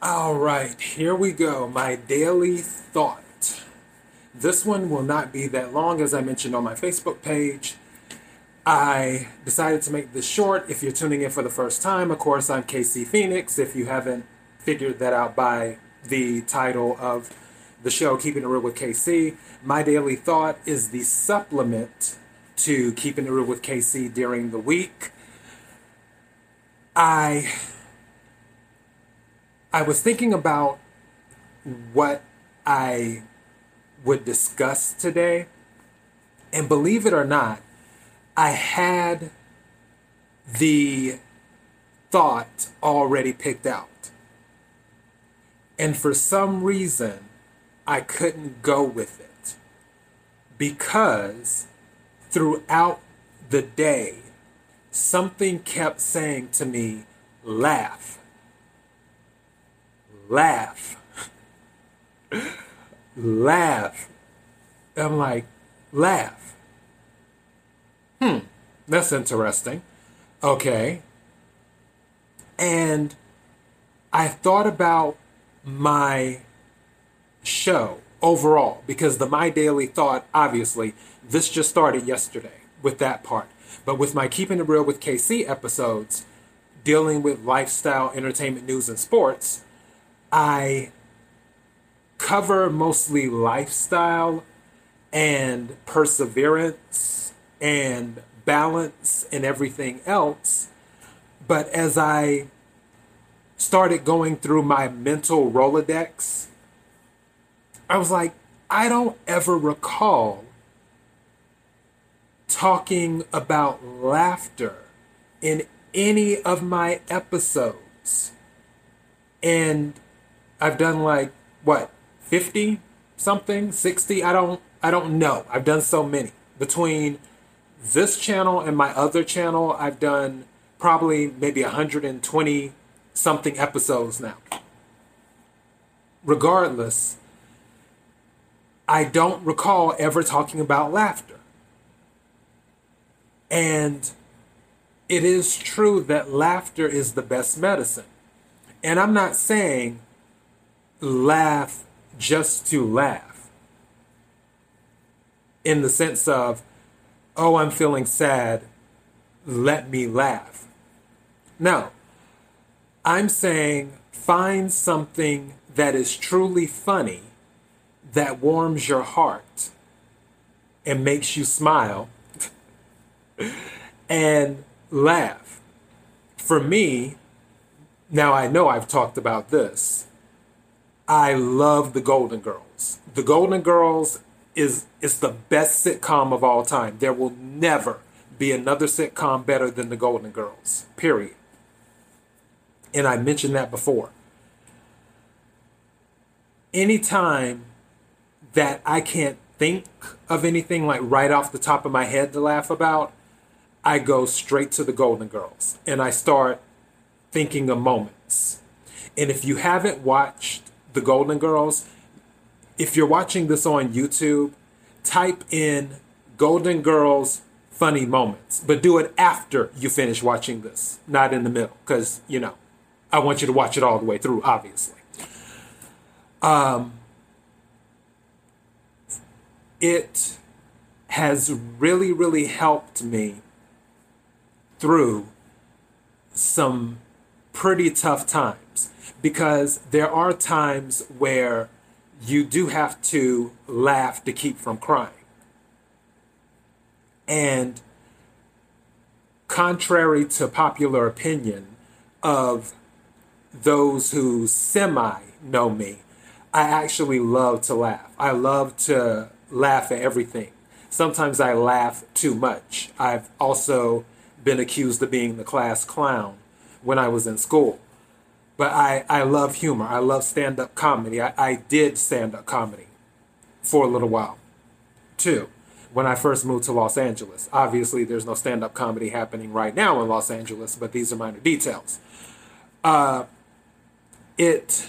All right, here we go. My daily thought. This one will not be that long, as I mentioned on my Facebook page. I decided to make this short. If you're tuning in for the first time, of course, I'm KC Phoenix. If you haven't figured that out by the title of the show, Keeping It Real with KC, my daily thought is the supplement to Keeping It Real with KC during the week. I I was thinking about what I would discuss today, and believe it or not, I had the thought already picked out. And for some reason, I couldn't go with it because throughout the day, something kept saying to me, laugh, laugh, laugh. I'm like, laugh. Hmm, that's interesting. Okay. And I thought about my show overall because the My Daily Thought, obviously, this just started yesterday with that part. But with my Keeping It Real with KC episodes, dealing with lifestyle, entertainment, news, and sports, I cover mostly lifestyle and perseverance and balance and everything else. But as I started going through my mental Rolodex, I was like, I don't ever recall talking about laughter in any of my episodes. And I've done like what 50 something 60 i don't i don't know. I've done so many. Between this channel and my other channel i've done probably maybe 120 something episodes now. Regardless i don't recall ever talking about laughter. And it is true that laughter is the best medicine. And i'm not saying laugh just to laugh. In the sense of, oh, I'm feeling sad, let me laugh. No, I'm saying find something that is truly funny, that warms your heart, and makes you smile, and laugh. For me, now I know I've talked about this I love The Golden Girls. The Golden Girls is is the best sitcom of all time. There will never be another sitcom better than The Golden Girls. Period. And I mentioned that before. Anytime that I can't think of anything like right off the top of my head to laugh about, I go straight to the Golden Girls and I start thinking of moments. And if you haven't watched the Golden Girls, if you're watching this on YouTube, type in Golden Girls funny moments, but do it after you finish watching this, not in the middle, because, you know, I want you to watch it all the way through, obviously. Um, it has really, really helped me through some pretty tough times because there are times where you do have to laugh to keep from crying. And contrary to popular opinion of those who semi know me, I actually love to laugh. I love to laugh at everything. Sometimes I laugh too much. I've also been accused of being the class clown when I was in school. But I, I love humor. I love stand up comedy. I, I did stand up comedy for a little while, too, when I first moved to Los Angeles. Obviously, there's no stand up comedy happening right now in Los Angeles, but these are minor details. Uh, it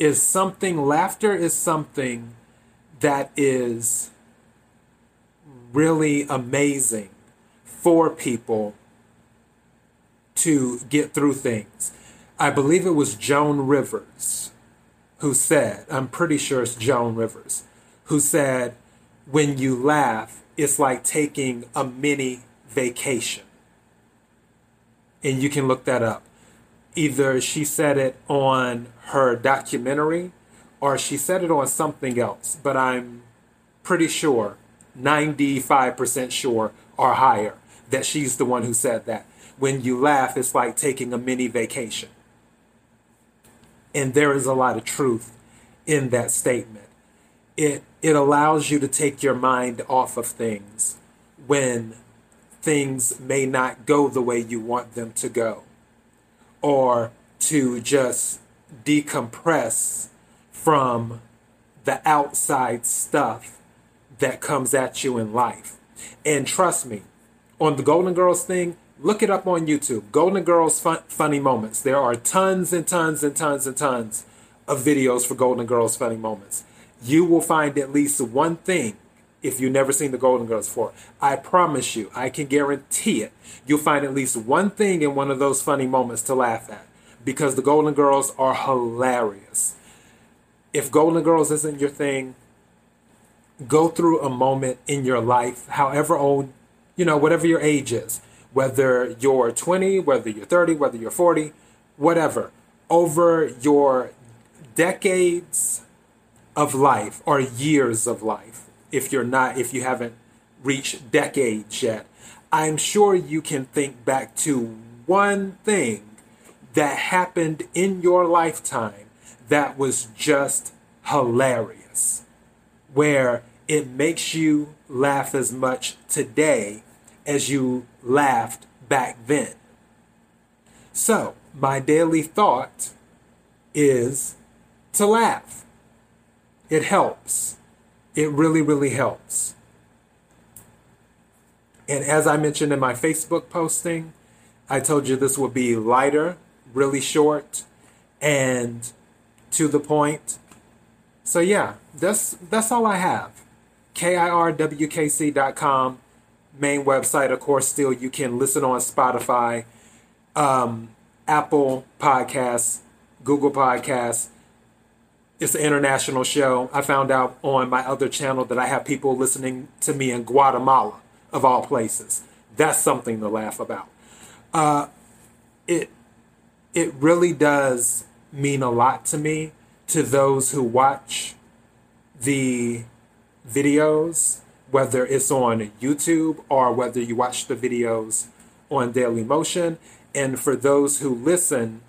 is something, laughter is something that is really amazing for people to get through things. I believe it was Joan Rivers who said, I'm pretty sure it's Joan Rivers, who said, when you laugh, it's like taking a mini vacation. And you can look that up. Either she said it on her documentary or she said it on something else, but I'm pretty sure, 95% sure or higher, that she's the one who said that. When you laugh, it's like taking a mini vacation. And there is a lot of truth in that statement. It, it allows you to take your mind off of things when things may not go the way you want them to go, or to just decompress from the outside stuff that comes at you in life. And trust me, on the Golden Girls thing, look it up on YouTube. Golden Girls fun- funny moments. There are tons and tons and tons and tons of videos for Golden Girls funny moments. You will find at least one thing if you've never seen the Golden Girls before. I promise you, I can guarantee it. You'll find at least one thing in one of those funny moments to laugh at because the Golden Girls are hilarious. If Golden Girls isn't your thing, go through a moment in your life, however old, you know, whatever your age is, whether you're 20, whether you're 30, whether you're 40, whatever, over your decades of life or years of life, if you're not, if you haven't reached decades yet, I'm sure you can think back to one thing that happened in your lifetime that was just hilarious, where it makes you laugh as much today as you laughed back then. So, my daily thought is to laugh. It helps. It really, really helps. And as I mentioned in my Facebook posting, I told you this would be lighter, really short, and to the point. So yeah, that's that's all I have. KIRWKC.com, main website. Of course, still you can listen on Spotify, um, Apple Podcasts, Google Podcasts. It's an international show. I found out on my other channel that I have people listening to me in Guatemala, of all places. That's something to laugh about. Uh, it it really does mean a lot to me to those who watch the videos, whether it's on YouTube or whether you watch the videos on Dailymotion. And for those who listen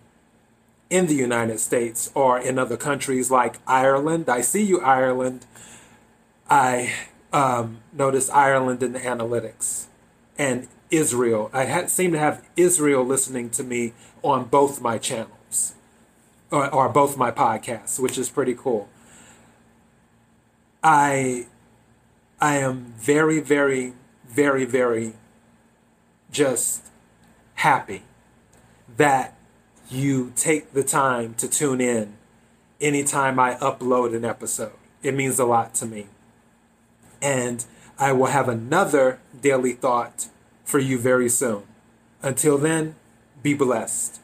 in the United States or in other countries like Ireland, I see you, Ireland. I um, notice Ireland in the analytics and Israel. I seem to have Israel listening to me on both my channels or, or both my podcasts, which is pretty cool. I I am very, very, very, very just happy that you take the time to tune in anytime I upload an episode. It means a lot to me. And I will have another daily thought for you very soon. Until then, be blessed.